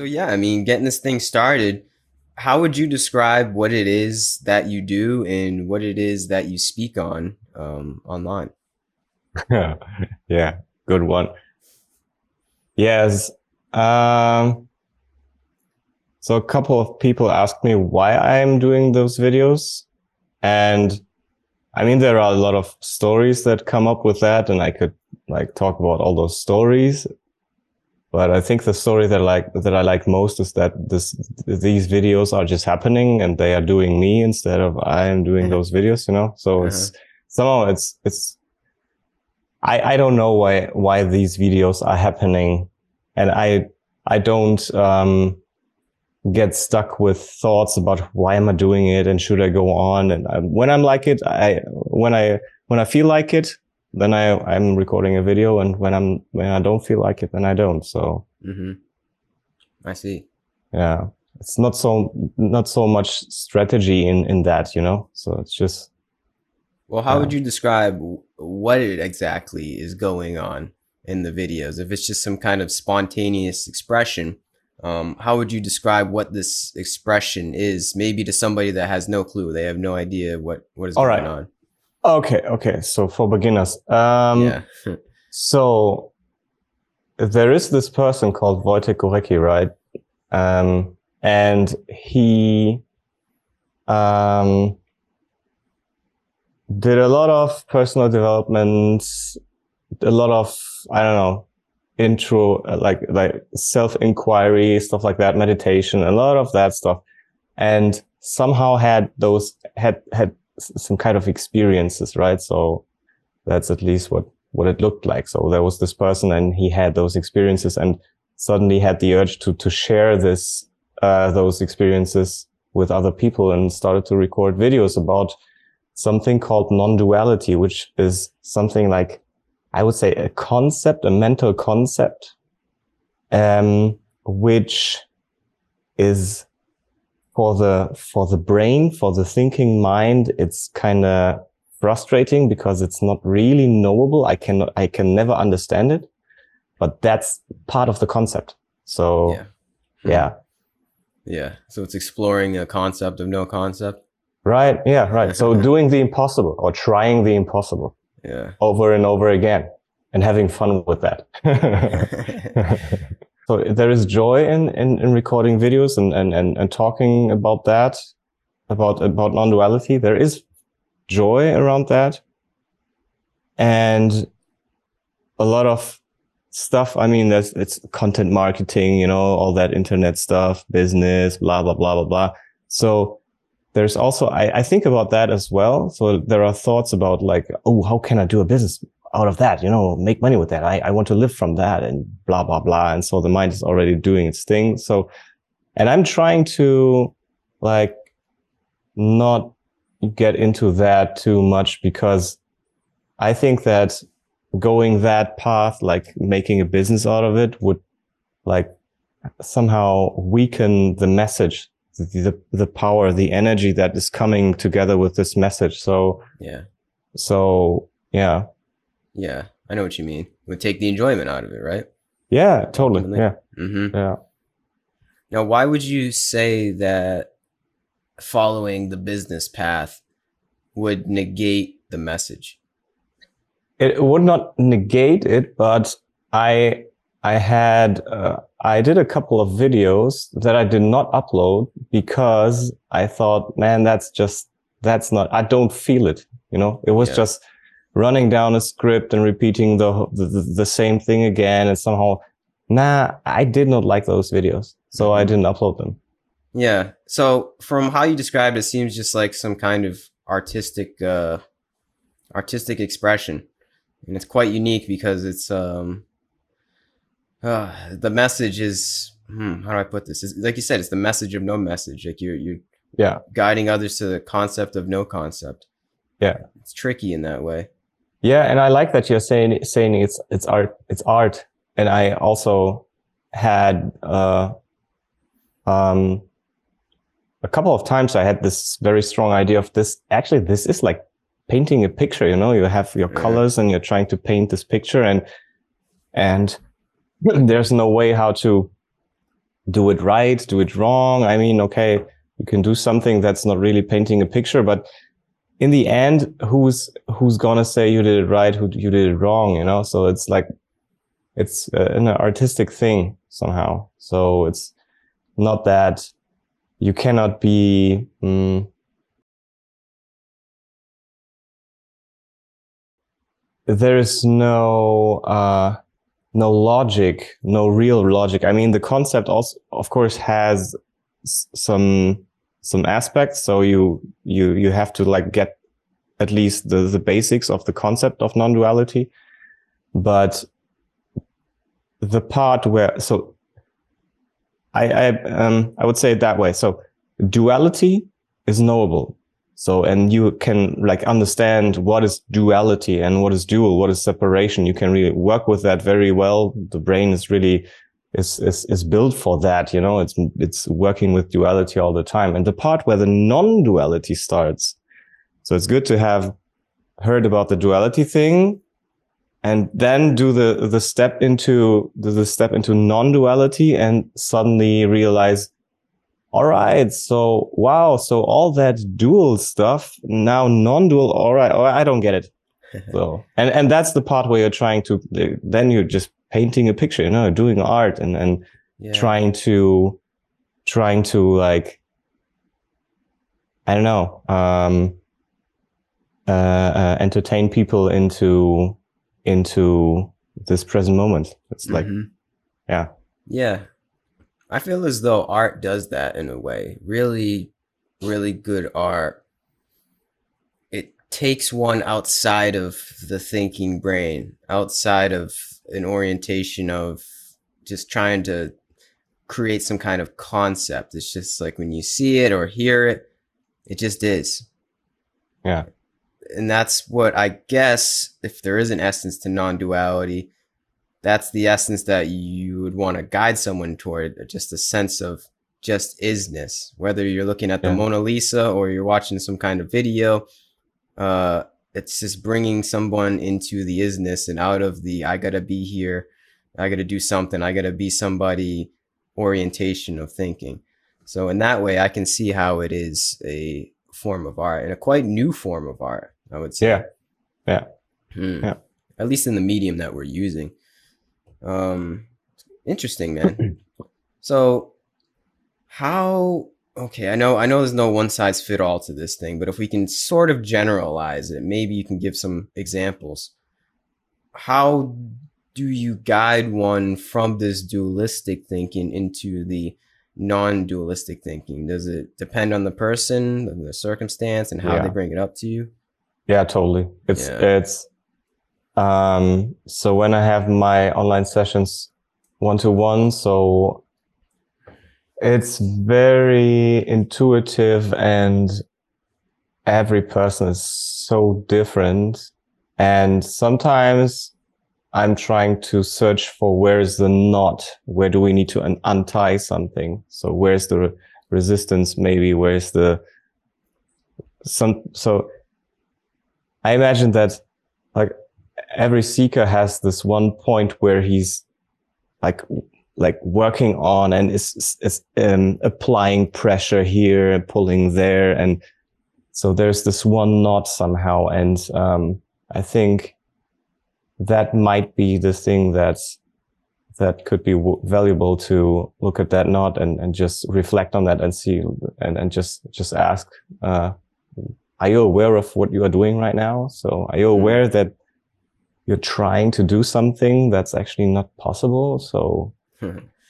So yeah, I mean, getting this thing started, how would you describe what it is that you do and what it is that you speak on um, online? yeah, good one. Yes. Um, so a couple of people asked me why I'm doing those videos. And I mean, there are a lot of stories that come up with that and I could like talk about all those stories. But I think the story that I like, that I like most is that this, these videos are just happening and they are doing me instead of I am doing mm-hmm. those videos, you know? So uh-huh. it's somehow it's, it's, I, I don't know why, why these videos are happening. And I, I don't, um, get stuck with thoughts about why am I doing it and should I go on? And I, when I'm like it, I, when I, when I feel like it, then I, I'm recording a video. And when I'm, when I don't feel like it, then I don't. So. Mm-hmm. I see. Yeah. It's not so, not so much strategy in, in that, you know? So it's just. Well, how would you describe what it exactly is going on in the videos? If it's just some kind of spontaneous expression, um, how would you describe what this expression is? Maybe to somebody that has no clue, they have no idea what what is All going right. on. Okay, okay. So for beginners, um, yeah. so there is this person called Wojtek Gorecki, right? Um, and he um, did a lot of personal development, a lot of I don't know intro, uh, like, like self inquiry, stuff like that, meditation, a lot of that stuff. And somehow had those, had, had some kind of experiences, right? So that's at least what, what it looked like. So there was this person and he had those experiences and suddenly had the urge to, to share this, uh, those experiences with other people and started to record videos about something called non-duality, which is something like I would say a concept, a mental concept, um, which is for the, for the brain, for the thinking mind, it's kind of frustrating because it's not really knowable. I can, I can never understand it, but that's part of the concept. So yeah. Hmm. yeah. Yeah. So it's exploring a concept of no concept. Right. Yeah. Right. so doing the impossible or trying the impossible yeah. over and over again and having fun with that. so there is joy in, in, in recording videos and, and, and, and talking about that, about, about non-duality. There is joy around that. And a lot of stuff. I mean, there's, it's content marketing, you know, all that internet stuff, business, blah, blah, blah, blah, blah. So there's also, I, I think about that as well. So there are thoughts about like, oh, how can I do a business out of that? You know, make money with that. I, I want to live from that and blah, blah, blah. And so the mind is already doing its thing. So, and I'm trying to like not get into that too much because I think that going that path, like making a business out of it would like somehow weaken the message the, the power, the energy that is coming together with this message. So, yeah. So, yeah. Yeah. I know what you mean. would take the enjoyment out of it, right? Yeah, totally. Yeah. Mm-hmm. Yeah. Now, why would you say that following the business path would negate the message? It would not negate it, but I I had uh, I did a couple of videos that I did not upload because I thought, man, that's just that's not. I don't feel it. You know, it was yeah. just running down a script and repeating the, the the same thing again, and somehow, nah, I did not like those videos, so mm-hmm. I didn't upload them. Yeah. So from how you described it, seems just like some kind of artistic uh artistic expression, and it's quite unique because it's um uh, the message is hmm, how do I put this? It's, like you said, it's the message of no message. Like you're you're yeah guiding others to the concept of no concept. Yeah, it's tricky in that way. Yeah, and I like that you're saying saying it's it's art it's art, and I also had uh um a couple of times I had this very strong idea of this. Actually, this is like painting a picture. You know, you have your colors and you're trying to paint this picture, and and there's no way how to do it right, do it wrong. I mean, okay, you can do something that's not really painting a picture, but in the end, who's who's gonna say you did it right, who you did it wrong? You know, so it's like it's uh, an artistic thing somehow. So it's not that you cannot be. Mm, there is no uh, no logic, no real logic. I mean, the concept also, of course, has some some aspects. So you you you have to like get at least the the basics of the concept of non-duality, but the part where so I I um I would say it that way. So duality is knowable. So, and you can like understand what is duality and what is dual, what is separation. You can really work with that very well. The brain is really, is, is, is built for that. You know, it's, it's working with duality all the time. And the part where the non-duality starts. So it's good to have heard about the duality thing and then do the, the step into the, the step into non-duality and suddenly realize all right. So, wow. So all that dual stuff now non-dual. All right. Oh, I don't get it. so, and, and that's the part where you're trying to, then you're just painting a picture, you know, doing art and, and yeah. trying to, trying to like, I don't know, um, uh, uh, entertain people into, into this present moment. It's like, mm-hmm. yeah. Yeah. I feel as though art does that in a way. Really, really good art. It takes one outside of the thinking brain, outside of an orientation of just trying to create some kind of concept. It's just like when you see it or hear it, it just is. Yeah. And that's what I guess, if there is an essence to non duality, that's the essence that you would want to guide someone toward just a sense of just isness whether you're looking at the yeah. mona lisa or you're watching some kind of video uh it's just bringing someone into the isness and out of the i gotta be here i gotta do something i gotta be somebody orientation of thinking so in that way i can see how it is a form of art and a quite new form of art i would say yeah yeah hmm. yeah at least in the medium that we're using um, interesting, man. so, how? Okay, I know, I know, there's no one size fit all to this thing, but if we can sort of generalize it, maybe you can give some examples. How do you guide one from this dualistic thinking into the non-dualistic thinking? Does it depend on the person, the circumstance, and how yeah. they bring it up to you? Yeah, totally. It's yeah. it's um, so when I have my online sessions one to one, so it's very intuitive and every person is so different. And sometimes I'm trying to search for where is the knot? Where do we need to un- untie something? So where's the re- resistance? Maybe where's the some, so I imagine that like every seeker has this one point where he's like like working on and is, is um, applying pressure here and pulling there and so there's this one knot somehow and um, i think that might be the thing that's that could be w- valuable to look at that knot and, and just reflect on that and see and, and just just ask uh, are you aware of what you are doing right now so are you mm-hmm. aware that you're trying to do something that's actually not possible. So,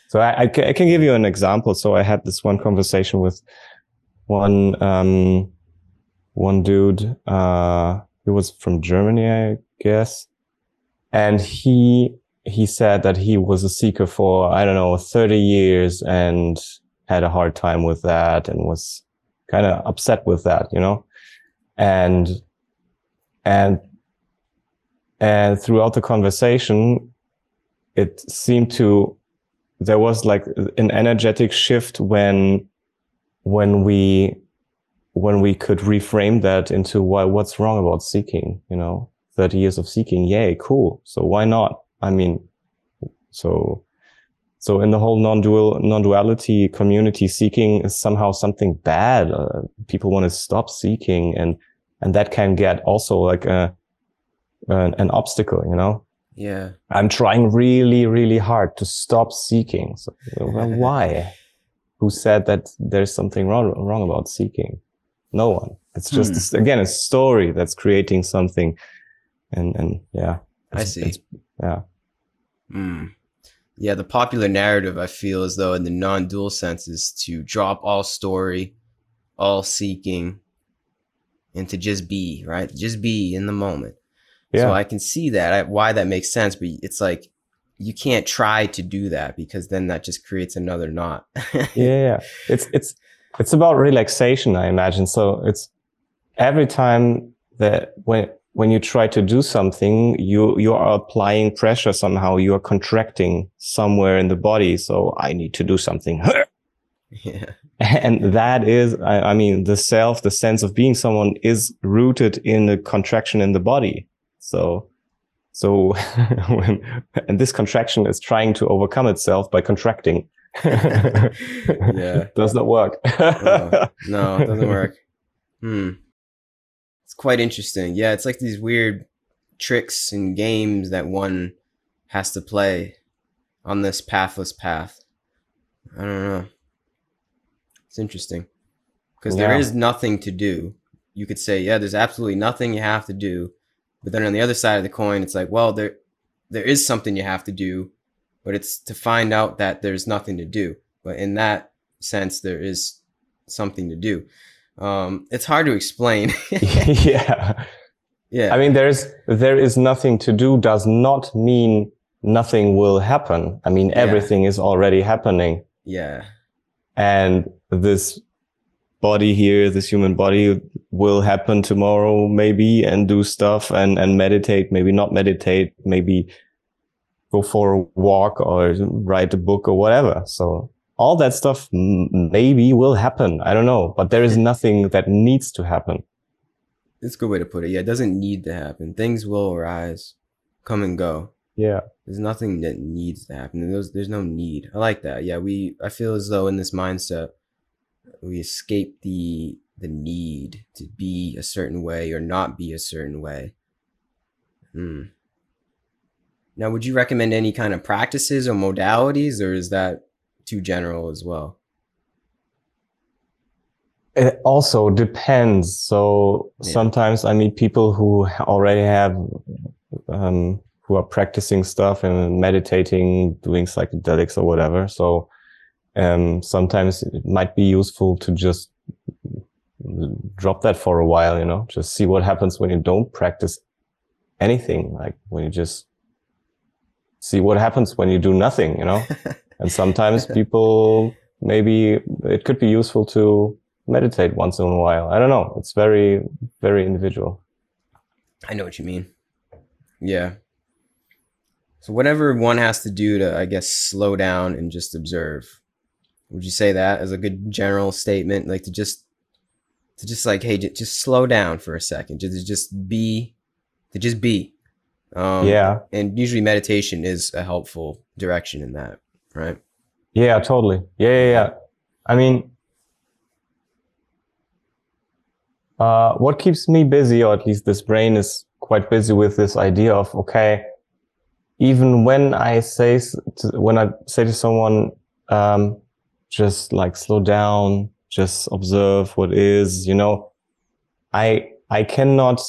so I, I, can, give you an example. So I had this one conversation with one, um, one dude, uh, he was from Germany, I guess. And he, he said that he was a seeker for, I don't know, 30 years and had a hard time with that and was kind of upset with that, you know? And, and and throughout the conversation, it seemed to, there was like an energetic shift when, when we, when we could reframe that into why, what's wrong about seeking, you know, 30 years of seeking. Yay. Cool. So why not? I mean, so, so in the whole non-dual non-duality community seeking is somehow something bad uh, people want to stop seeking and and that can get also like a an, an obstacle you know Yeah. i'm trying really really hard to stop seeking so well, why who said that there's something wrong wrong about seeking no one it's just Hmm. again a story that's creating something and and yeah I see. yeah Mm. Yeah, the popular narrative I feel as though in the non-dual sense is to drop all story, all seeking, and to just be, right? Just be in the moment. Yeah So I can see that I, why that makes sense, but it's like you can't try to do that because then that just creates another knot. yeah, yeah. It's it's it's about relaxation, I imagine. So it's every time that when when you try to do something, you you are applying pressure somehow. You are contracting somewhere in the body. So I need to do something, yeah. and that is, I, I mean, the self, the sense of being someone, is rooted in the contraction in the body. So. So, when, and this contraction is trying to overcome itself by contracting. Yeah. Does not work. Oh, no, it doesn't work. Hmm. It's quite interesting. Yeah, it's like these weird tricks and games that one has to play on this pathless path. I don't know. It's interesting. Because there Yeah. is nothing to do. You could say, yeah, there's absolutely nothing you have to do. But then on the other side of the coin, it's like, well, there there is something you have to do, but it's to find out that there's nothing to do. But in that sense, there is something to do. Um, it's hard to explain. yeah. yeah. I mean, there's, there is nothing to do does not mean nothing will happen. I mean, Yeah. everything is already happening. yeah. And this body here, this human body will happen tomorrow, maybe, and do stuff and, and meditate, maybe not meditate, maybe go for a walk or write a book or whatever. So all that stuff m- maybe will happen. I don't know, but there is nothing that needs to happen. It's a good way to put it. Yeah, it doesn't need to happen. Things will arise, come and go. Yeah. There's nothing that needs to happen. There's there's no need. I like that. Yeah, we I feel as though in this mindset we escape the the need to be a certain way or not be a certain way. Hmm. Now, would you recommend any kind of practices or modalities, or is that too general as well? It also depends. So Yeah. sometimes I meet people who already have, um, who are practicing stuff and meditating, doing psychedelics or whatever. So, um, sometimes it might be useful to just drop that for a while, you know, just see what happens when you don't practice anything, like when you just see what happens when you do nothing, you know? And sometimes people, maybe it could be useful to meditate once in a while. I don't know. It's very, very individual. I know what you mean. Yeah. So whatever one has to do to, I guess, slow down and just observe. Would you say that as a good general statement? Like to just, to just like, hey, j- just slow down for a second. Just, just be, to just be. Um, yeah. And usually meditation is a helpful direction in that, right? Yeah, totally. Yeah, yeah, yeah. I mean, uh, what keeps me busy, or at least this brain is quite busy with this idea of, okay, even when I say, to, when I say to someone, um, just like slow down, just observe what is, you know, I, I cannot,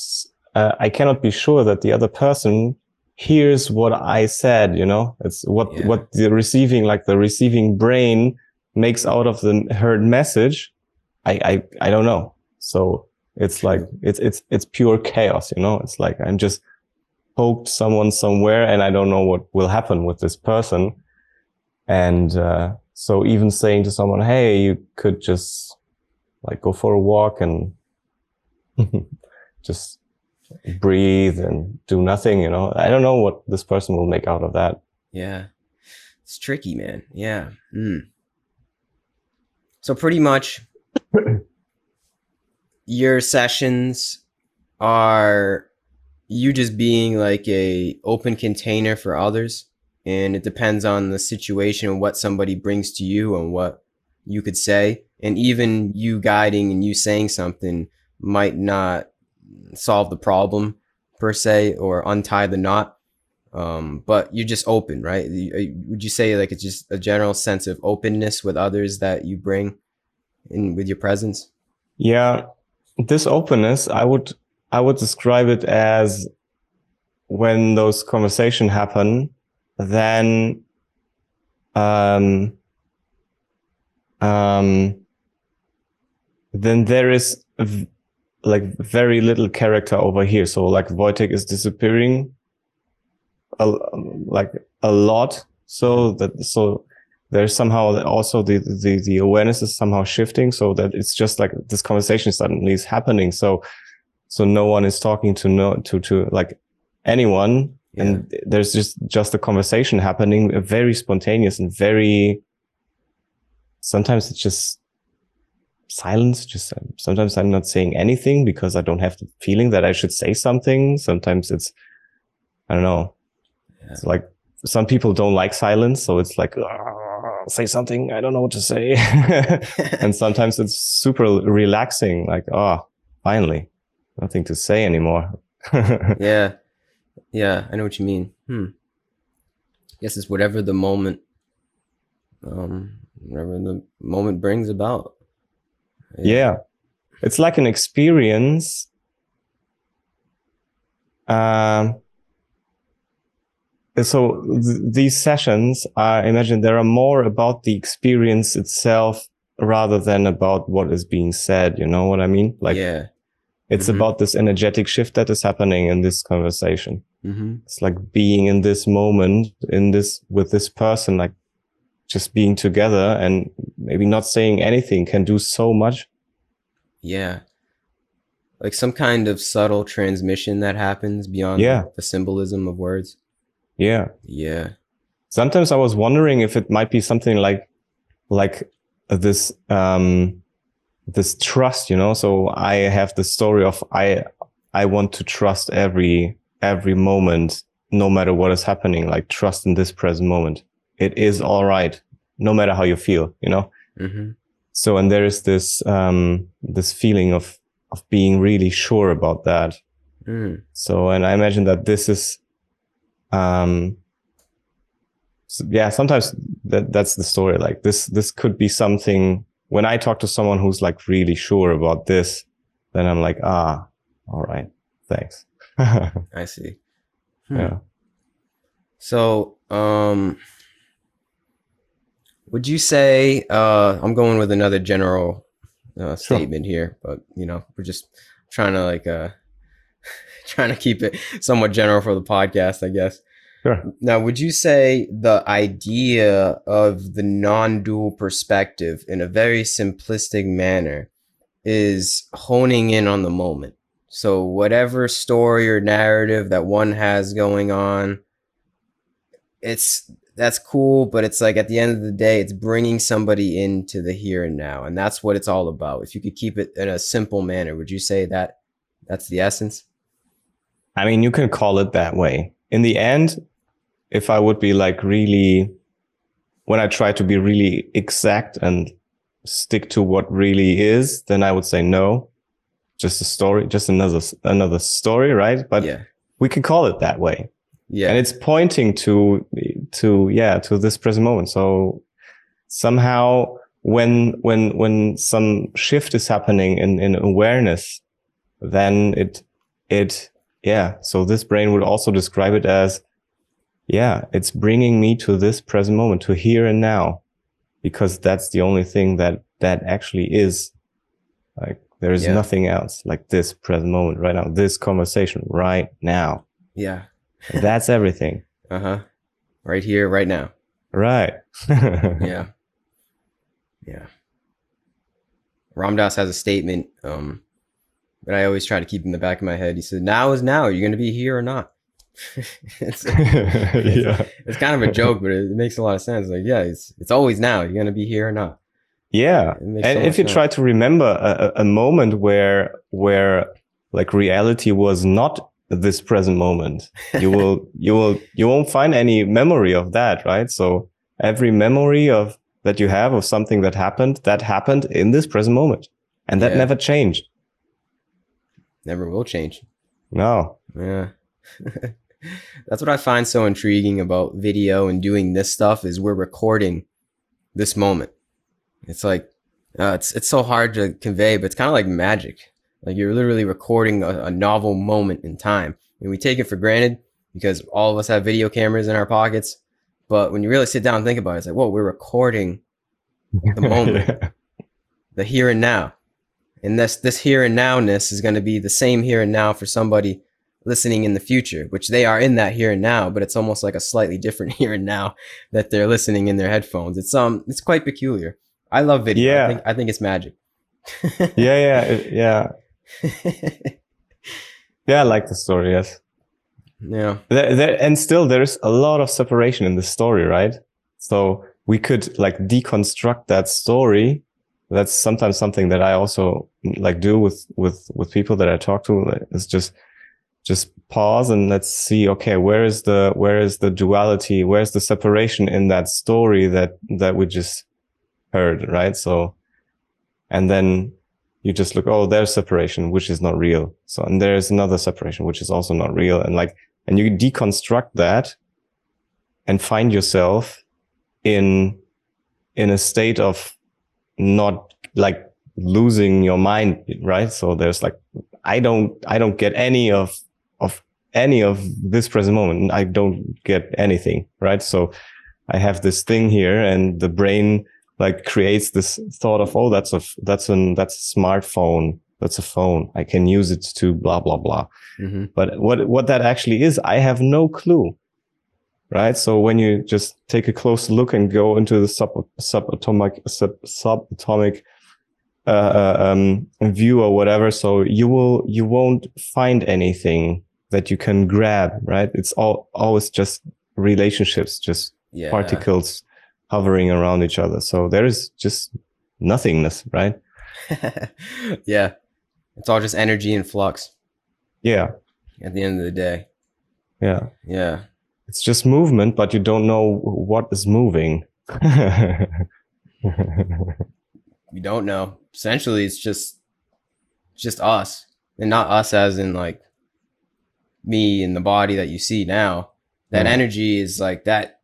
uh, I cannot be sure that the other person hears what I said, you know, it's what, Yeah. what the receiving, like the receiving brain makes out of the heard message. I, I, I don't know. So it's like, it's, it's, it's pure chaos, you know, it's like I'm just poked someone somewhere and I don't know what will happen with this person. And, uh, so even saying to someone, Hey, you could just like go for a walk and just breathe and do nothing, you know, I don't know what this person will make out of that. Yeah. It's tricky, man. Yeah. Mm. So pretty much your sessions are you just being like a open container for others and it depends on the situation and what somebody brings to you and what you could say. And even you guiding and you saying something might not solve the problem per se or untie the knot. Um, but you're just open right? Would you say like it's just a general sense of openness with others that you bring in with your presence? Yeah this openness i would i would describe it as when those conversation happen then um um then there is v- like very little character over here. So like Wojtek is disappearing a, like a lot. So that so there's somehow also the, the the awareness is somehow shifting. So that it's just like this conversation suddenly is happening. So so no one is talking to no to to like anyone yeah. and there's just just a conversation happening very spontaneous and very sometimes it's just silence just um, sometimes i'm not saying anything because i don't have the feeling that i should say something. Sometimes it's i don't know. Yeah. it's like some people don't like silence so it's like say something i don't know what to say. And sometimes it's super relaxing like oh finally nothing to say anymore. Yeah yeah, I know what you mean. Hmm. Guess it's whatever the moment, um, whatever the moment brings about. Yeah. yeah. It's like an experience. Um, so th- these sessions, I imagine there are more about the experience itself rather than about what is being said. You know what I mean? Like, yeah. It's mm-hmm. about this energetic shift that is happening in this conversation. Mm-hmm. It's like being in this moment, in this, with this person, like just being together and maybe not saying anything can do so much. Yeah. Like some kind of subtle transmission that happens beyond yeah. the symbolism of words. Yeah. Yeah. Sometimes I was wondering if it might be something like, like this, um, this trust, you know? So I have the story of I, I want to trust every every moment, no matter what is happening, like trust in this present moment. It is all right, no matter how you feel, you know? Mm-hmm. So, and there is this, um, this feeling of, of being really sure about that. Mm. So, and I imagine that this is, um, so yeah, sometimes that, that's the story. Like this, this could be something when I talk to someone who's like really sure about this, then I'm like, ah, all right, thanks. I see. Hmm. Yeah. So, um, would you say uh, I'm going with another general uh, statement sure. here, but you know, we're just trying to like uh, trying to keep it somewhat general for the podcast, I guess. Sure. Now, would you say the idea of the non-dual perspective in a very simplistic manner is honing in on the moment? So whatever story or narrative that one has going on, it's that's cool, but it's like at the end of the day, it's bringing somebody into the here and now, and that's what it's all about. If you could keep it in a simple manner, would you say that that's the essence? I mean, you can call it that way. In the end, if I would be like really, when I try to be really exact and stick to what really is, then I would say no just a story, just another another story, right? But yeah. we can call it that way. Yeah. And it's pointing to to yeah, to this present moment. So somehow when when when some shift is happening in in awareness, then it it yeah, so this brain would also describe it as yeah, it's bringing me to this present moment, to here and now, because that's the only thing that that actually is like there is yeah. nothing else like this present moment right now, this conversation right now. Yeah. That's everything. Uh huh. Right here, right now. Right. yeah. Yeah. Ram Dass has a statement, um, but I always try to keep in the back of my head. He said, "Now is now. Are you going to be here or not?" it's, yeah. it's kind of a joke, but it, it makes a lot of sense. Like, yeah, it's it's always now. You're going to be here or not. Yeah. And so if you sense. try to remember a, a moment where, where like reality was not this present moment. You will, you will, you won't find any memory of that, right? So every memory of that you have of something that happened, that happened in this present moment. And that Yeah. never changed. Never will change. No. Yeah. That's what I find so intriguing about video and doing this stuff is we're recording this moment. It's like uh, it's it's so hard to convey, but it's kind of like magic. Like you're literally recording a, a novel moment in time, and we take it for granted because all of us have video cameras in our pockets. But when you really sit down and think about it, it's like, whoa, we're recording The moment. the here and now. And this this here and nowness is going to be the same here and now for somebody listening in the future, which they are in that here and now, but it's almost like a slightly different here and now that they're listening in their headphones. It's um it's quite peculiar. I love video. Yeah. I think I think it's magic. yeah, yeah, yeah. Yeah, I like the story, yes. yeah. there, there, and still there's a lot of separation in the story right so we could like deconstruct that story that's sometimes something that i also like do with with with people that i talk to is just just pause and let's see okay where is the where is the duality where's the separation in that story that that we just heard right? So and then you just look oh there's separation which is not real. So and there's another separation which is also not real. And like and you deconstruct that and find yourself in in a state of not like losing your mind right? So there's like i don't i don't get any of of any of this present moment i don't get anything right? So i have this thing here and the brain like creates this thought of oh that's a that's an that's a smartphone that's a phone i can use it to blah blah blah. Hmm but what what that actually is i have no clue right? So when you just take a close look and go into the sub subatomic sub subatomic uh, uh, um, view or whatever so you will you won't find anything that you can grab right it's all always just relationships just Yeah. particles hovering around each other so there is just nothingness right yeah. It's all just energy and flux yeah at the end of the day. yeah Yeah. it's just movement but you don't know what is moving We don't know. Essentially, it's just just us, and not us as in like me and the body that you see now. That Mm. energy is like that.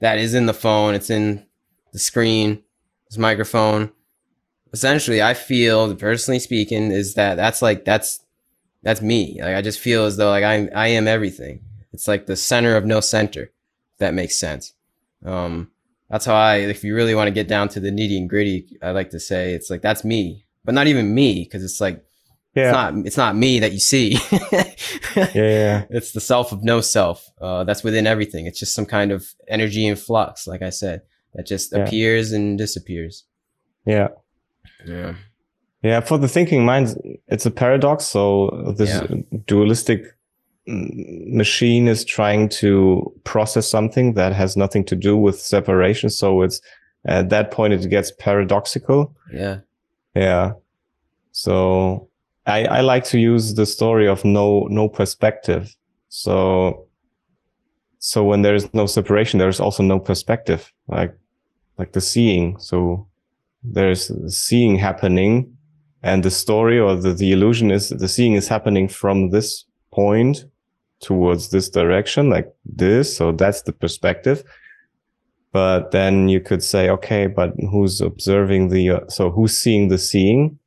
That is in the phone. It's in the screen. This microphone. Essentially, I feel, personally speaking, is that that's like that's that's me. Like I just feel as though like I I am everything. It's like the center of no center. If that makes sense. Um, that's how I, if you really want to get down to the nitty and gritty, I like to say it's like that's me, but not even me because it's like it's yeah not it's not me that you see. yeah yeah It's the self of no self. Uh, that's within everything. It's just some kind of energy in flux, like I said, that just Yeah. appears and disappears. yeah Yeah. Yeah, for the thinking mind, it's a paradox. So this Yeah. dualistic mm, machine is trying to process something that has nothing to do with separation. So it's at that point it gets paradoxical. Yeah. Yeah. So I, I like to use the story of no no perspective. So so when there is no separation, there is also no perspective, like like the seeing. So there's seeing happening, and the story or the, the illusion is the seeing is happening from this point towards this direction, like this. So that's the perspective. But then you could say, okay, but who's observing the, uh, so who's seeing the seeing?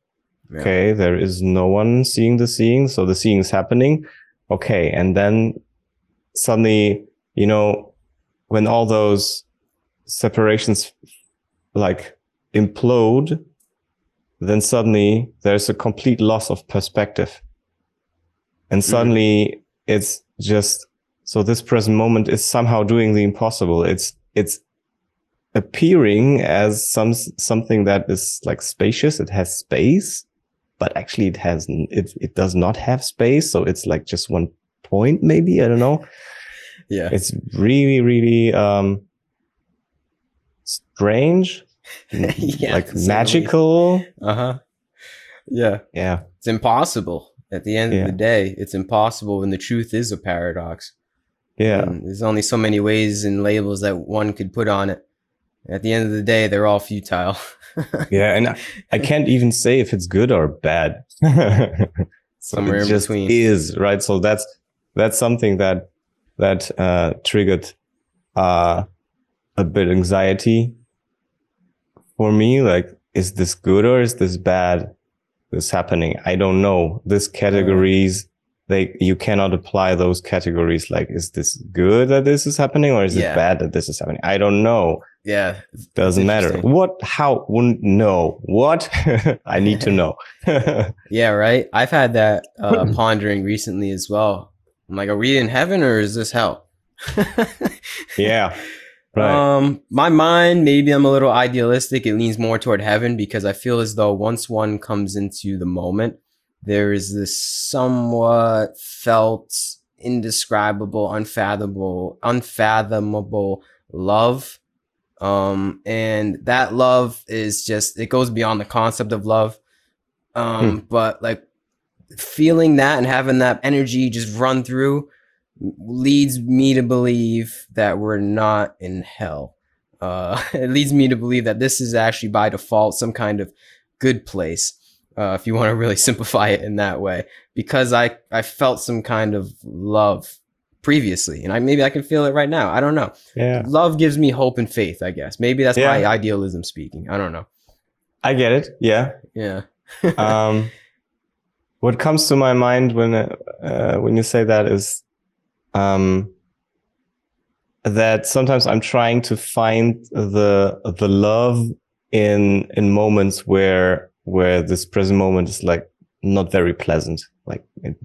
Yeah. Okay. There is no one seeing the seeing. So the seeing is happening. Okay. And then suddenly, you know, when all those separations like implode, then suddenly there's a complete loss of perspective. And mm. suddenly it's just, so this present moment is somehow doing the impossible. It's, it's appearing as some, something that is like spacious. It has space, but actually it has, it, it does not have space. So it's like just one point, maybe. I don't know. Yeah. It's really, really, um, strange, Yeah, like to say the least. magical. Uh huh. Yeah. Yeah. It's impossible. At the end Yeah. of the day, it's impossible, and the truth is a paradox. Yeah. And there's only so many ways and labels that one could put on it. At the end of the day, they're all futile. Yeah. And I, I can't even say if it's good or bad. Somewhere it in just between. is, right? So that's, that's something that, that, uh, triggered, uh, a bit anxiety for me. Like, is this good or is this bad? This happening? I don't know. This categories, they, you cannot apply those categories. Like, is this good that this is happening or is Yeah. it bad that this is happening? I don't know. Yeah, Doesn't matter. What? How? Wouldn't know. What? I need to know. yeah, right. I've had that uh, pondering recently as well. I'm like, are we in heaven or is this hell? yeah. Right. Um, my mind, maybe I'm a little idealistic. It leans more toward heaven because I feel as though once one comes into the moment, there is this somewhat felt, indescribable, unfathomable, unfathomable love. Um, and that love is just it goes beyond the concept of love. Um, but like feeling that and having that energy just run through leads me to believe that we're not in hell. Uh, it leads me to believe that this is actually by default some kind of good place, uh, if you want to really simplify it in that way, because I, I felt some kind of love previously, and I maybe I can feel it right now. I don't know. yeah. Love gives me hope and faith. I guess maybe that's my idealism speaking. I don't know. I get it. Yeah. Yeah. Um, what comes to my mind when uh, uh, when you say that is um, that sometimes I'm trying to find the the love in in moments where where this present moment is like not very pleasant, like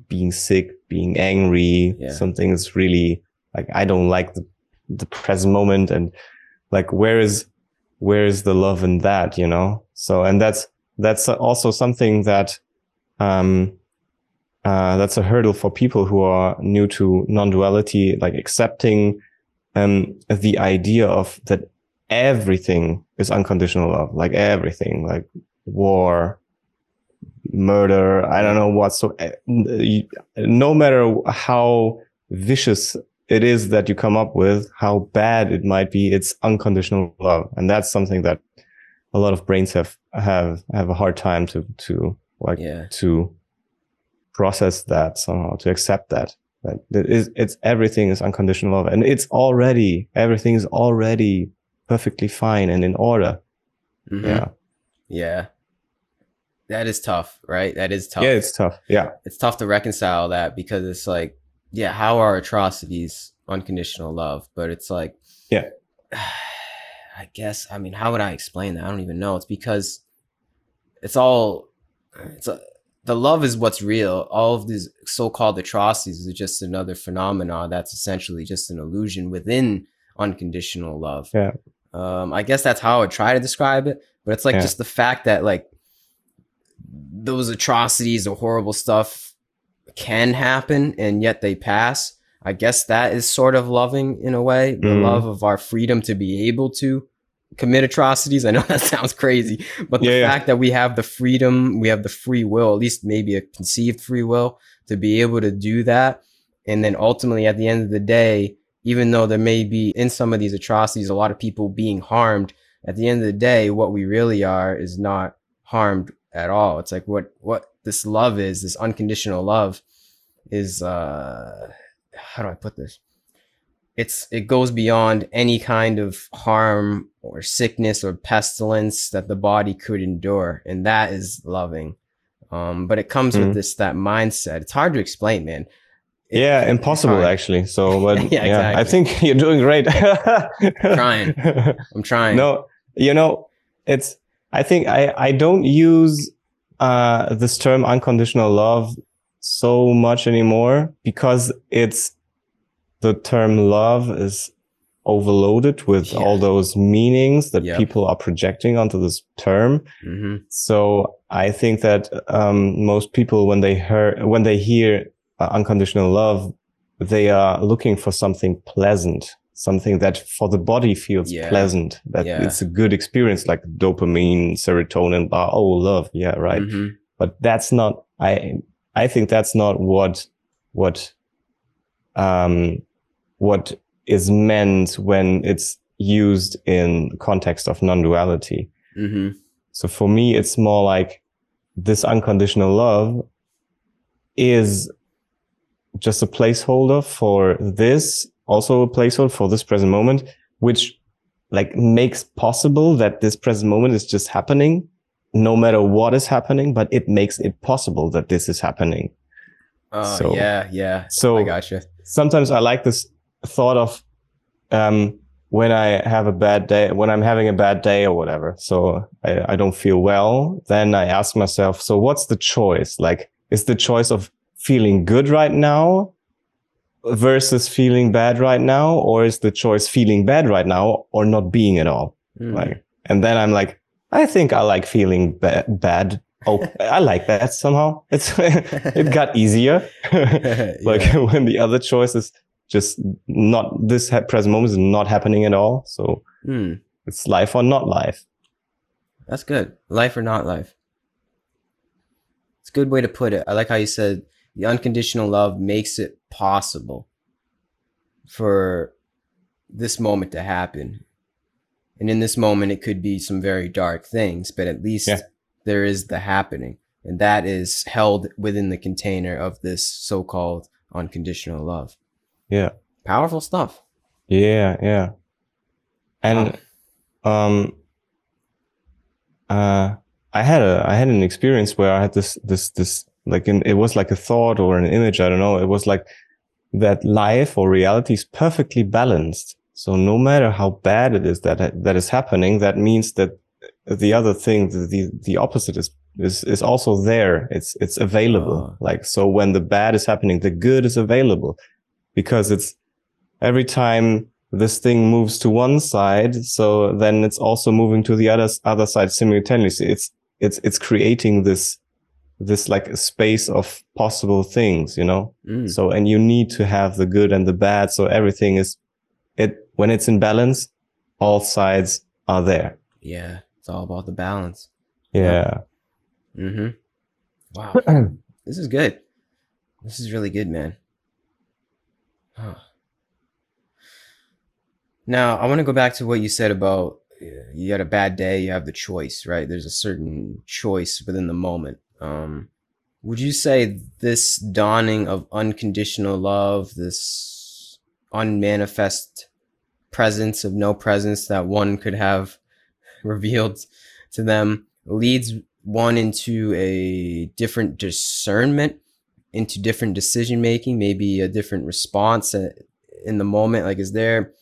being sick, being angry. Yeah. Something is really like I don't like the the present moment, and like where is where is the love in that? You know. So and that's that's also something that um uh, that's a hurdle for people who are new to non-duality, like accepting um, the idea of that everything is unconditional love, like everything, like war, murder, I don't know what. So uh, you- no matter how vicious it is that you come up with, how bad it might be, it's unconditional love, and that's something that a lot of brains have have have a hard time to to like Yeah. to process that somehow to accept that that it is it's everything is unconditional love and it's already everything is already perfectly fine and in order Mhm. yeah Yeah. That is tough, right? That is tough. yeah it's tough yeah it's tough to reconcile that because it's like, yeah, how are atrocities unconditional love? But it's like, Yeah. I guess, I mean, how would I explain that? I don't even know. It's because it's all, it's a, the love is what's real. All of these so-called atrocities is just another phenomena that's essentially just an illusion within unconditional love. Yeah. Um, I guess that's how I would try to describe it. But it's like Yeah. just the fact that like those atrocities or horrible stuff can happen and yet they pass. I guess that is sort of loving in a way, the Mhm. love of our freedom to be able to commit atrocities. I know that sounds crazy, but the Yeah, yeah. fact that we have the freedom, we have the free will, at least maybe a conceived free will to be able to do that. And then ultimately at the end of the day, even though there may be in some of these atrocities, a lot of people being harmed, at the end of the day, what we really are is not harmed at all. It's like what what this love is, this unconditional love is uh how do I put this? It's it goes beyond any kind of harm or sickness or pestilence that the body could endure. And that is loving. Um, but it comes Mhm. with this that mindset. It's hard to explain, man. It- yeah it's impossible actually so but Yeah, yeah, i think you're doing great Trying. I'm trying. no you know it's i think i i don't use uh this term unconditional love so much anymore because it's the term love is overloaded with Yeah. all those meanings that Yep. people are projecting onto this term hmm so I think that um, most people, when they hear when they hear uh, unconditional love, they are looking for something pleasant, something that for the body feels Yeah. pleasant, that Yeah. it's a good experience, like dopamine, serotonin, blah. Oh, love, yeah, right. hmm But that's not. I I think that's not what what um what is meant when it's used in context of non-duality. Mm-hmm. So for me, it's more like this unconditional love is just a placeholder for this, also a placeholder for this present moment, which like makes possible that this present moment is just happening no matter what is happening, but it makes it possible that this is happening. Oh, So- yeah, yeah. So I gotcha. sometimes I like this thought of um, when I have a bad day, when I'm having a bad day or whatever. So I, I don't feel well. Then I ask myself, so what's the choice? Like, is the choice of feeling good right now versus feeling bad right now? Or is the choice feeling bad right now or not being at all? Mm. Like, and then I'm like, I think I like feeling ba- bad. Oh, I like that somehow. It's, it got easier. like Yeah. when the other choice is just not this ha- present moment is not happening at all so Hmm. it's life or not life That's good. Life or not life. It's a good way to put it. I like how you said the unconditional love makes it possible for this moment to happen. And in this moment, it could be some very dark things, but at least Yeah. there is the happening. And that is held within the container of this so called unconditional love. Yeah. Powerful stuff. yeah yeah and um uh i had a i had an experience where i had this this this like in, it was like a thought or an image i don't know. It was like that life or reality is perfectly balanced. So no matter how bad it is that that is happening that means that the other thing the the, the opposite is is is also there. It's it's available. Ah. like so when the bad is happening the good is available. Because it's every time this thing moves to one side so then it's also moving to the other other side simultaneously. It's it's it's creating this this like a space of possible things you know Mm. so and you need to have the good and the bad so everything is it when it's in balance all sides are there Yeah. It's all about the balance. yeah Mm-hmm. Wow. This is good. This is really good, man. Huh. Now, I want to go back to what you said about uh, you had a bad day, you have the choice, right? There's a certain choice within the moment. Um, would you say this dawning of unconditional love, this unmanifest presence of no presence that one could have revealed to them leads one into a different discernment into different decision making maybe a different response uh, in the moment? Like is there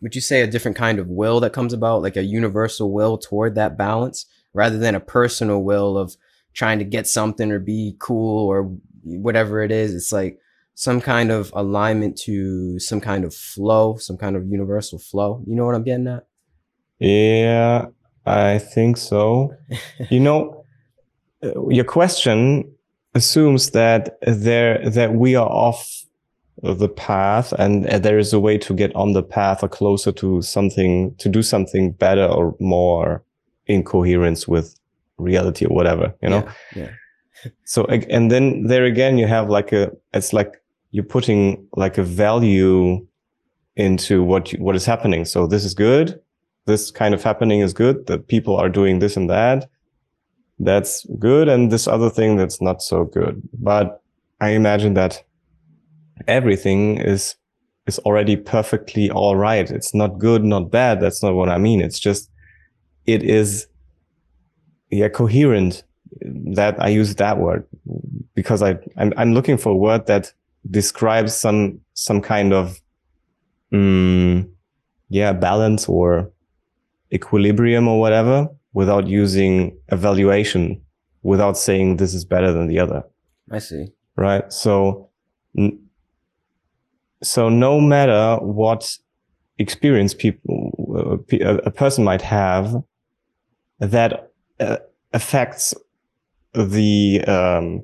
would you say a different kind of will that comes about like a universal will toward that balance rather than a personal will of trying to get something or be cool or whatever it is. It's like some kind of alignment to some kind of flow some kind of universal flow. You know what i'm getting at? Yeah i think so. You know uh, your question assumes that there that we are off the path and uh, there is a way to get on the path or closer to something to do something better or more in coherence with reality or whatever you know? Yeah, so and then there again you have like a it's like you're putting like a value into what you, what is happening. So this is good. This kind of happening is good. That people are doing this and that. That's good. And this other thing that's not so good. But i imagine that everything is is already perfectly all right. It's not good not bad. That's not what i mean. It's just it is yeah coherent that i use that word because i i'm, I'm looking for a word that describes some some kind of mm, yeah balance or equilibrium or whatever without using evaluation without saying this is better than the other. I see. Right? So so no matter what experience people uh, a person might have that uh, affects the um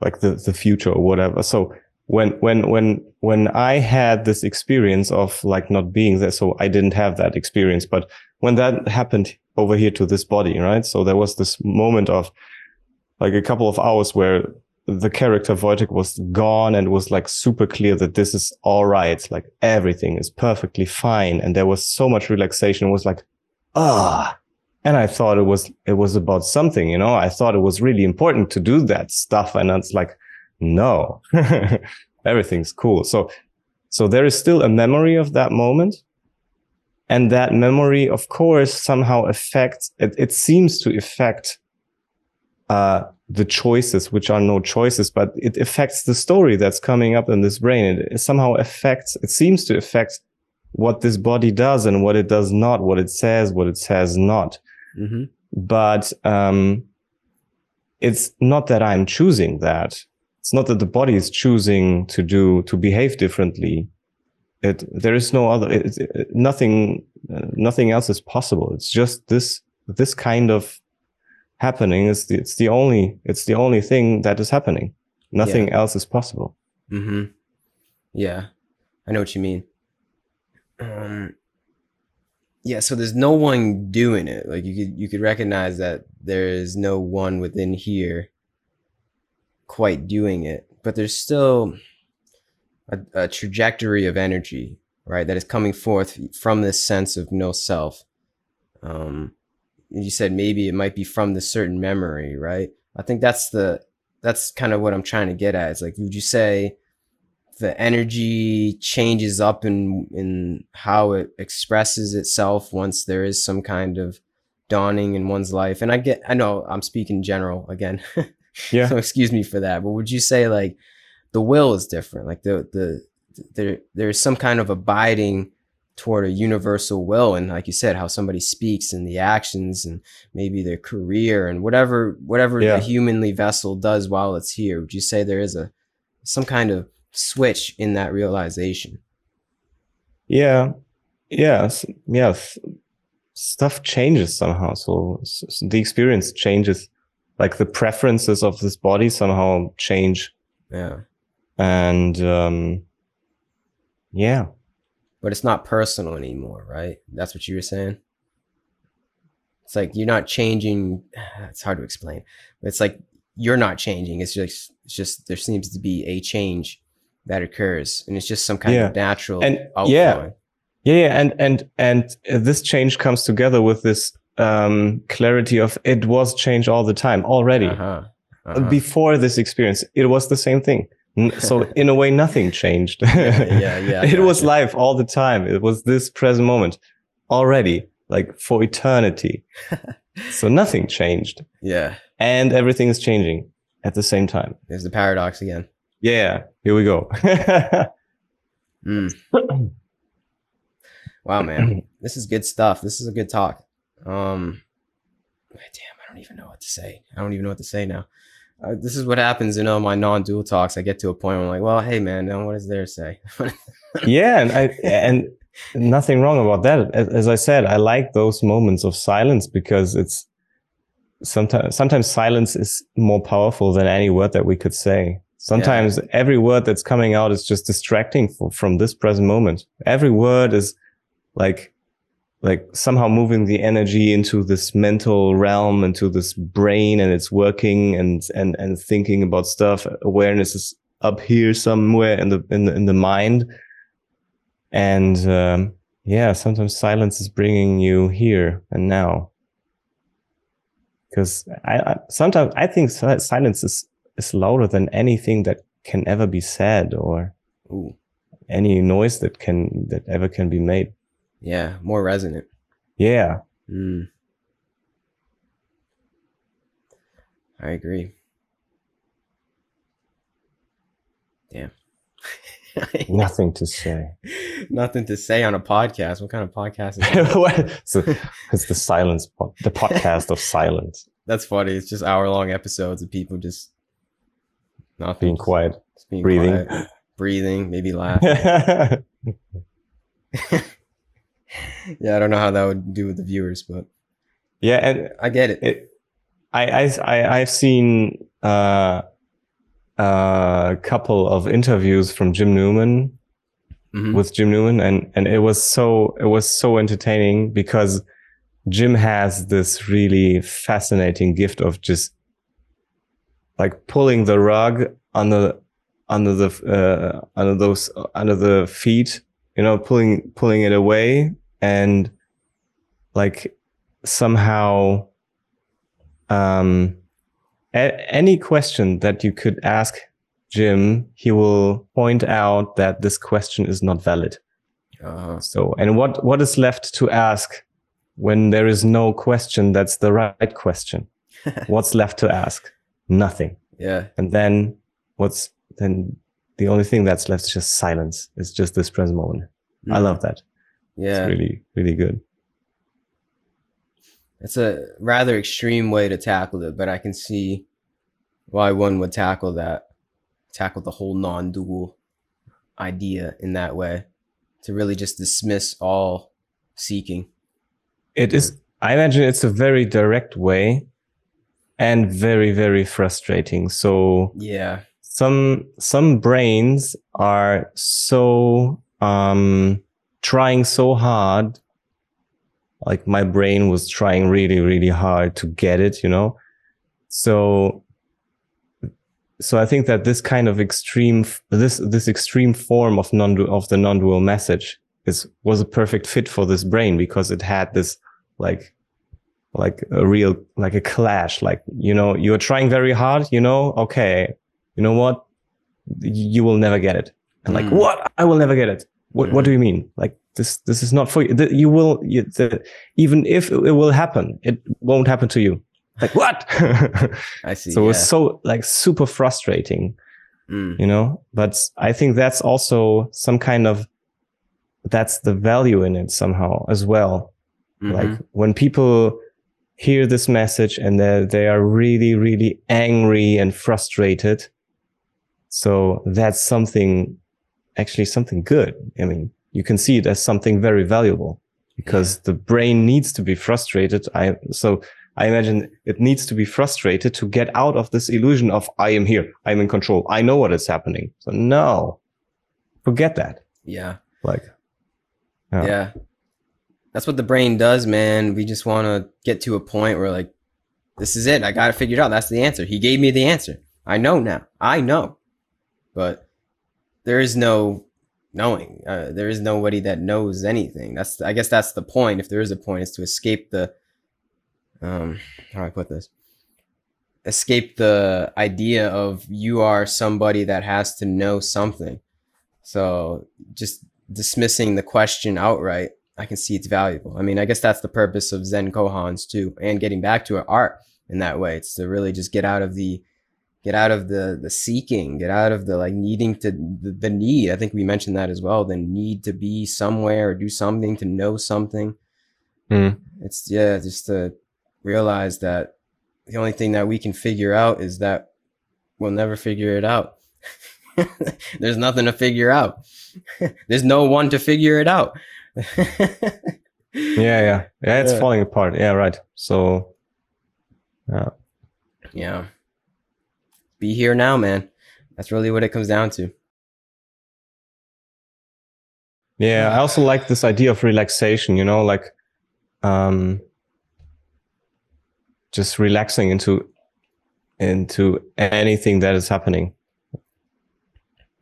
like the the future or whatever so when when when when i had this experience of like not being there so i didn't have that experience but when that happened over here to this body right so there was this moment of like a couple of hours where the character Wojtek was gone and was like super clear that this is all right. Like everything is perfectly fine. And there was so much relaxation. It was like, ah. And I thought it was, it was about something, you know, I thought it was really important to do that stuff. And it's like, no, everything's cool. So, so there is still a memory of that moment. And that memory, of course, somehow affects, it, it seems to affect, uh, the choices, which are no choices, but it affects the story that's coming up in this brain. It, somehow affects, it seems to affect what this body does and what it does not, what it says, what it says not. Mm-hmm. But, um, it's not that I'm choosing that. It's not that the body is choosing to do, to behave differently. It, there is no other, it, it, nothing, uh, nothing else is possible. It's just this, this kind of happening is the, it's the only it's the only thing that is happening nothing yeah. else is possible mm-hmm yeah i know what you mean um yeah so there's no one doing it like you could you could recognize that there is no one within here quite doing it but there's still a, a trajectory of energy right that is coming forth from this sense of no self um you said maybe it might be from the certain memory, right? I think that's the that's kind of what I'm trying to get at. It's like, would you say the energy changes up in in how it expresses itself once there is some kind of dawning in one's life? And I get, I know I'm speaking general again. Yeah. so excuse me for that. But would you say like the will is different? Like the the there there's some kind of abiding toward a universal will and like you said how somebody speaks and the actions and maybe their career and whatever whatever yeah. the humanly vessel does while it's here would you say there is a some kind of switch in that realization yeah yes yes stuff changes somehow so, so the experience changes like the preferences of this body somehow change yeah and um yeah but it's not personal anymore, right? That's what you were saying. It's like you're not changing. It's hard to explain. It's like you're not changing. It's just, it's just there seems to be a change that occurs, and it's just some kind yeah. of natural and yeah, yeah, and and and this change comes together with this um, clarity of it was change all the time already. Uh-huh. Uh-huh. Before this experience, it was the same thing. So in a way nothing changed. Yeah yeah, yeah it was life all the time. It was this present moment already like for eternity. So nothing changed. Yeah. And everything is changing at the same time. There's the paradox again yeah here we go mm. wow man this is good stuff this is a good talk um damn i don't even know what to say i don't even know what to say now uh, this is what happens in all my non-dual talks. I get to a point where I'm like, well, hey man, what does there say? yeah, and I and nothing wrong about that. As, as, I said, I like those moments of silence because it's sometimes sometimes silence is more powerful than any word that we could say. Sometimes yeah. every word that's coming out is just distracting for, from this present moment. Every word is like like somehow moving the energy into this mental realm into this brain and it's working and and and thinking about stuff awareness is up here somewhere in the in the, in the mind and um, yeah sometimes silence is bringing you here and now because I, I sometimes i think silence is is louder than anything that can ever be said or Ooh. any noise that can that ever can be made yeah, more resonant. Yeah. Mm. I agree. Damn. Nothing to say. Nothing to say on a podcast. What kind of podcast is so it's the silence, the podcast of silence. That's funny. It's just hour long episodes of people just not being quiet, being breathing, quiet, breathing, maybe laughing. Yeah, I don't know how that would do with the viewers, but yeah, and I get it. it I, I, I've seen uh, a couple of interviews from Jim Newman mm-hmm. with Jim Newman, and and it was so it was so entertaining because Jim has this really fascinating gift of just like pulling the rug under under the uh, under those under the feet you know pulling pulling it away and like somehow um a- any question that you could ask Jim, he will point out that this question is not valid. Uh-huh. So, and what, what is left to ask when there is no question that's the right question? What's left to ask? Nothing. Yeah. And then what's then the only thing that's left is just silence. It's just this present moment. I Mhm. love that. Yeah. It's really, really good. It's a rather extreme way to tackle it, but I can see why one would tackle that, tackle the whole non dual idea in that way to really just dismiss all seeking. It is, I imagine it's a very direct way and very, very frustrating. So Yeah. some, some brains are so, um, trying so hard. Like my brain was trying really, really hard to get it, you know? So, so I think that this kind of extreme, this, this extreme form of non, of the non-dual message is, was a perfect fit for this brain because it had this like like a real like a clash like you know you're trying very hard you know okay you know what you will never get it and like Mm. what i will never get it what what do you mean like this this is not for you The- you will you, the, even if it will happen it won't happen to you like what I see. so yeah. it's so like super frustrating Mm. you know but i think that's also some kind of that's the value in it somehow as well Mhm. like when people hear this message and they they are really really angry and frustrated. So that's something actually something good. I mean you can see it as something very valuable because the brain needs to be frustrated. I so i imagine it needs to be frustrated to get out of this illusion of i am here. I'm in control. I know what is happening. So no forget that. Yeah. like Yeah. Yeah. That's what the brain does, man. We just want to get to a point where, like, this is it. I got to figure it out. That's the answer. He gave me the answer. I know now. I know. But there is no knowing. Uh, there is nobody that knows anything. That's, I guess that's the point. If there is a point, is to escape the, um, how do I put this? Escape the idea of you are somebody that has to know something. So just dismissing the question outright, I can see it's valuable. I mean, I guess that's the purpose of Zen koans too, and getting back to art in that way. It's to really just get out of the get out of the the seeking, get out of the like needing to the, the need. I think we mentioned that as well. The need to be somewhere or do something to know something. Mm. It's yeah, just to realize that the only thing that we can figure out is that we'll never figure it out. There's nothing to figure out. There's no one to figure it out. yeah yeah yeah it's Yeah. falling apart yeah right so yeah Yeah. Be here now, man. That's really what it comes down to. yeah i also like this idea of relaxation you know like um just relaxing into into anything that is happening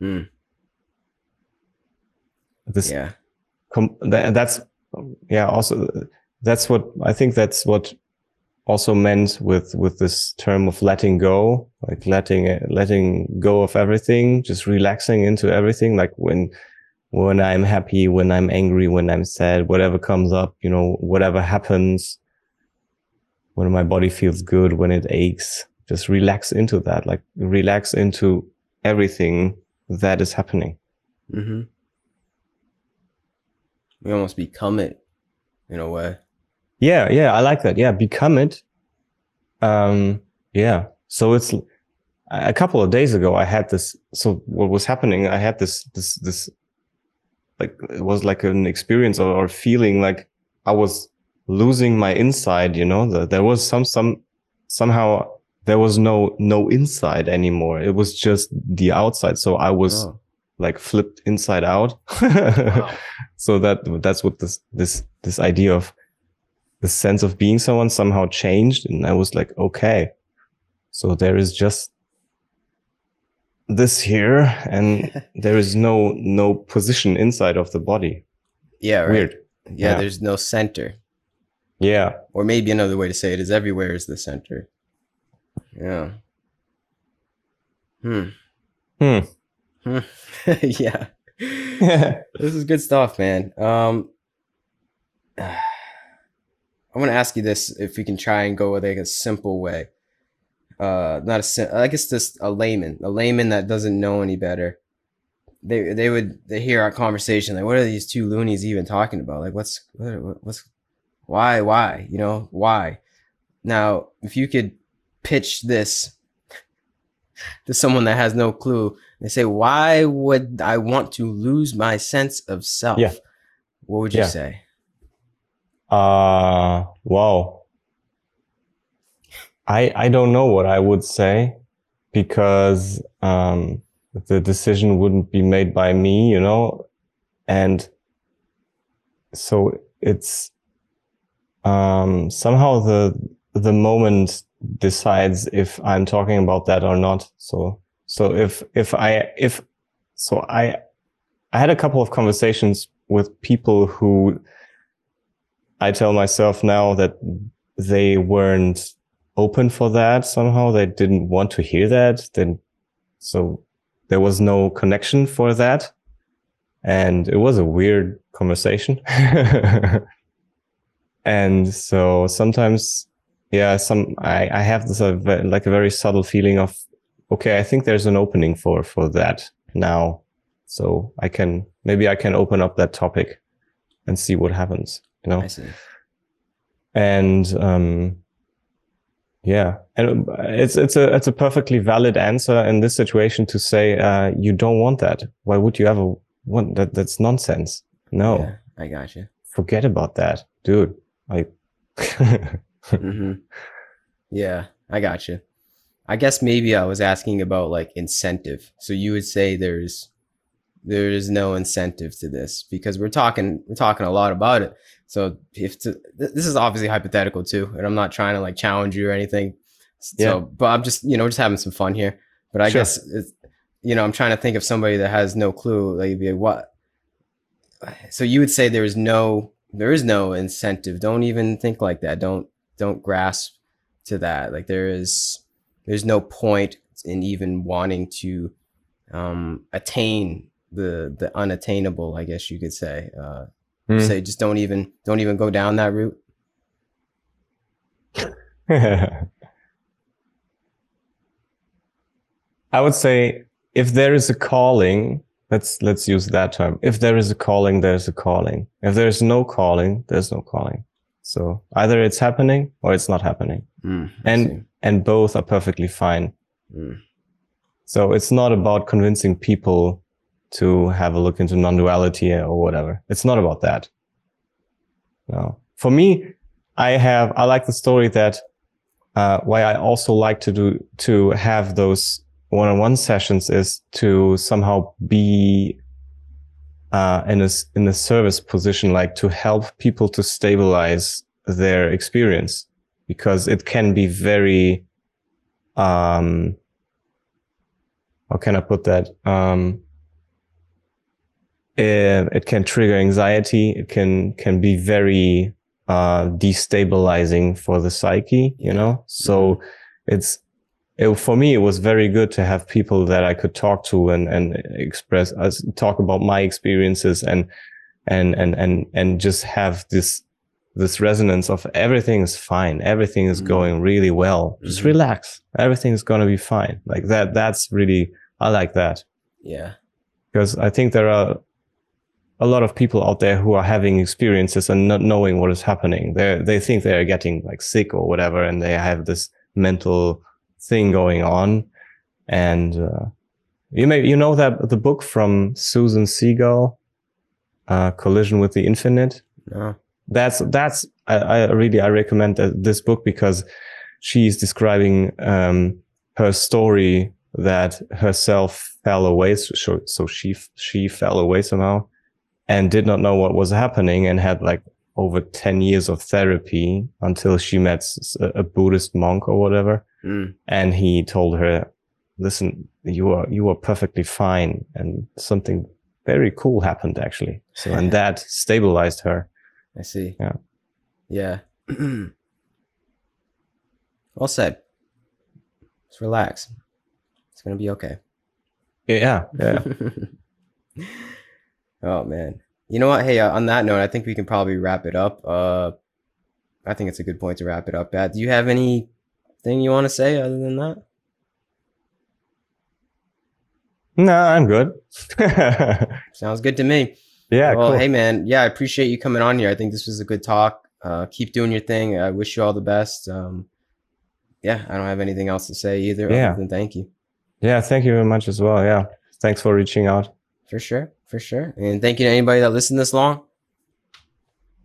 Mm, this yeah. Com- that, that's yeah also that's what i think that's what also meant with with this term of letting go like letting letting go of everything just relaxing into everything like when when i'm happy when i'm angry when i'm sad whatever comes up you know whatever happens when my body feels good when it aches just relax into that like relax into everything that is happening. Hmm We almost become it in a way. Yeah, yeah, I like that. Yeah, become it. Um, yeah. So it's a couple of days ago. I had this. So what was happening? I had this, this, this. Like it was like an experience or, or feeling like I was losing my inside. You know, that there was some some somehow there was no no inside anymore. It was just the outside. So I was Oh, like flipped inside out. wow. so that that's what this this this idea of the sense of being someone somehow changed and i was like okay so there is just this here and there is no no position inside of the body yeah, right. weird Yeah, Yeah. there's no center. yeah Or maybe another way to say it is everywhere is the center. Yeah. Hmm. hmm Hmm. yeah. This is good stuff, man. Um I want to ask you this if we can try and go with like a simple way. Uh not a sim- I guess just a layman, a layman that doesn't know any better. They they would they hear our conversation like what are these two loonies even talking about? Like what's what, what's why why, you know? Why? Now, if you could pitch this to someone that has no clue, they say, "Why would I want to lose my sense of self?" Yeah. What would you Yeah. say? uh wow i i don't know what i would say because um the decision wouldn't be made by me you know and so it's um somehow the the moment decides if i'm talking about that or not so so if if i if so i i had a couple of conversations with people who I tell myself now that they weren't open for that somehow. They didn't want to hear that. Then, so there was no connection for that. And it was a weird conversation. and so sometimes, yeah, some, I, I have this, uh, like a very subtle feeling of, okay, I think there's an opening for, for that now. So I can, maybe I can open up that topic and see what happens, you know? I see. and um yeah and uh, it's it's a it's a perfectly valid answer in this situation to say uh you don't want that why would you ever want that that's nonsense no Yeah, I got you. forget about that dude like hmm Yeah, I got you. I guess maybe I was asking about like incentive. So you would say there's there is no incentive to this because we're talking we're talking a lot about it. So if to, this is obviously hypothetical too, and I'm not trying to like challenge you or anything. So, Yeah. but I'm just you know just having some fun here. But I Sure. guess it's, you know I'm trying to think of somebody that has no clue. Like, what? So you would say there is no there is no incentive. Don't even think like that. Don't don't grasp to that. Like there is there's no point in even wanting to um, attain the the unattainable. I guess you could say. Uh, Hmm. Say just don't even don't even go down that route. I would say if there is a calling, let's let's use that term. If there is a calling, there's a calling. If there's no calling, there's no calling. So either it's happening or it's not happening. Mm, And see. and both are perfectly fine. Mm, So it's not about convincing people to have a look into non-duality or whatever. It's not about that. No. For me, I have, I like the story that, uh, why I also like to do, to have those one-on-one sessions is to somehow be, uh, in a, in a service position, like to help people to stabilize their experience because it can be very, um, how can I put that? Um, it, it can trigger anxiety. It can can be very uh, destabilizing for the psyche. You know, so it's it, for me. It was very good to have people that I could talk to and and express us talk about my experiences and and and and and just have this this resonance of everything is fine everything is Mhm. going really well just Mhm. relax everything is going to be fine like that that's really i like that yeah. because i think there are a lot of people out there who are having experiences and not knowing what is happening they they think they are getting like sick or whatever and they have this mental thing going on. And uh, you may you know that the book from susan Segal uh, collision with the infinite? No. that's that's I, I really I recommend that, this book because she's describing um, her story that herself fell away so, so she she fell away somehow and did not know what was happening and had like over 10 years of therapy until she met a Buddhist monk or whatever Mm, and he told her listen, you are, you are perfectly fine. And something very cool happened actually. So, and that stabilized her. I see. Yeah. Yeah. well said. Just relax. It's gonna be okay. Yeah. Yeah. oh man. You know what? Hey, uh, on that note, I think we can probably wrap it up. Uh, I think it's a good point to wrap it up. At. Do you have anything you want to say other than that? no, I'm good. Sounds good to me. yeah. well, cool. hey man, yeah, I appreciate you coming on here. I think this was a good talk. Uh, keep doing your thing. I wish you all the best. Um, yeah, I don't have anything else to say either. Yeah. Other than thank you. Yeah. Thank you very much as well. Yeah. Thanks for reaching out. For sure, for sure. And thank you to anybody that listened this long.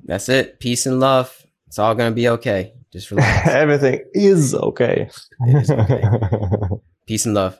That's it. Peace and love. It's all gonna be okay. Just relax. Everything is okay. It is okay. Peace and love.